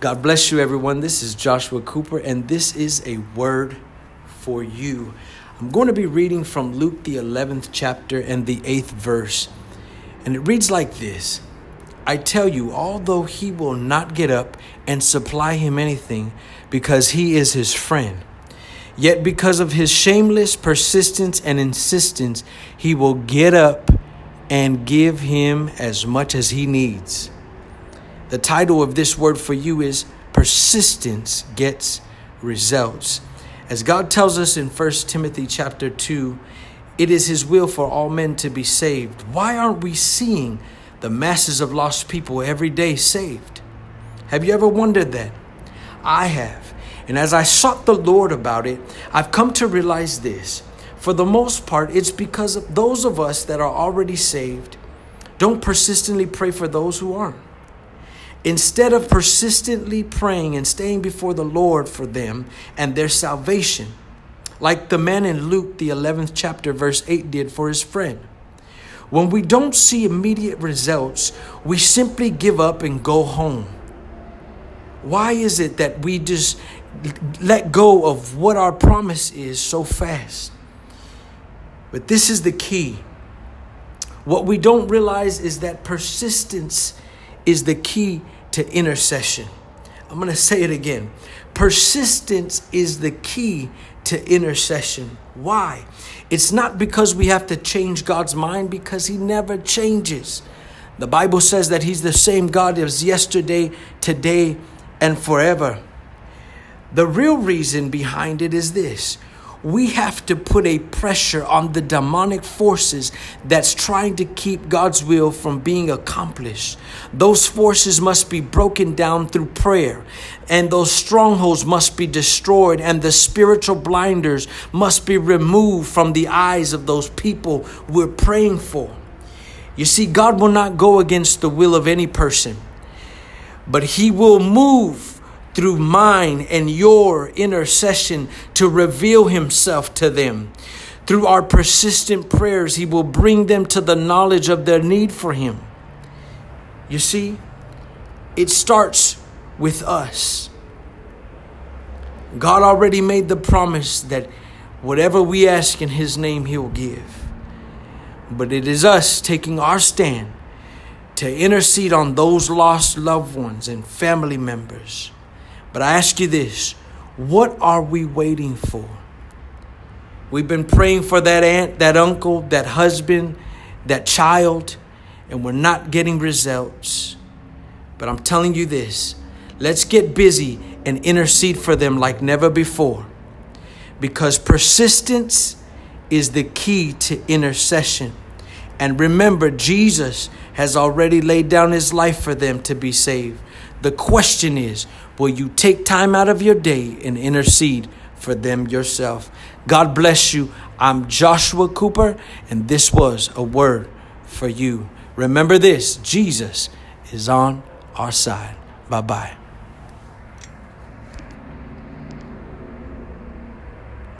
God bless you, everyone. This is Joshua Cooper, and this is a word for you. I'm going to be reading from Luke, the 11th chapter, and the 8th verse. And it reads like this I tell you, although he will not get up and supply him anything because he is his friend, yet because of his shameless persistence and insistence, he will get up and give him as much as he needs. The title of this word for you is Persistence Gets Results. As God tells us in 1 Timothy chapter 2, it is his will for all men to be saved. Why aren't we seeing the masses of lost people every day saved? Have you ever wondered that? I have. And as I sought the Lord about it, I've come to realize this. For the most part, it's because of those of us that are already saved don't persistently pray for those who aren't. Instead of persistently praying and staying before the Lord for them and their salvation, like the man in Luke, the 11th chapter, verse 8 did for his friend. When we don't see immediate results, we simply give up and go home. Why is it that we just let go of what our promise is so fast? But this is the key. What we don't realize is that persistence is the key to intercession. I'm going to say it again. Persistence is the key to intercession. Why? It's not because we have to change God's mind, because He never changes. The Bible says that He's the same God as yesterday, today, and forever. The real reason behind it is this we have to put a pressure on the demonic forces that's trying to keep God's will from being accomplished. Those forces must be broken down through prayer, and those strongholds must be destroyed, and the spiritual blinders must be removed from the eyes of those people we're praying for. You see, God will not go against the will of any person, but He will move through mine and your intercession to reveal himself to them. Through our persistent prayers, he will bring them to the knowledge of their need for him. You see, it starts with us. God already made the promise that whatever we ask in his name, he will give. But it is us taking our stand to intercede on those lost loved ones and family members but I ask you this what are we waiting for? We've been praying for that aunt, that uncle, that husband, that child, and we're not getting results. But I'm telling you this let's get busy and intercede for them like never before. Because persistence is the key to intercession. And remember, Jesus has already laid down his life for them to be saved. The question is, will you take time out of your day and intercede for them yourself? God bless you. I'm Joshua Cooper, and this was a word for you. Remember this Jesus is on our side. Bye bye.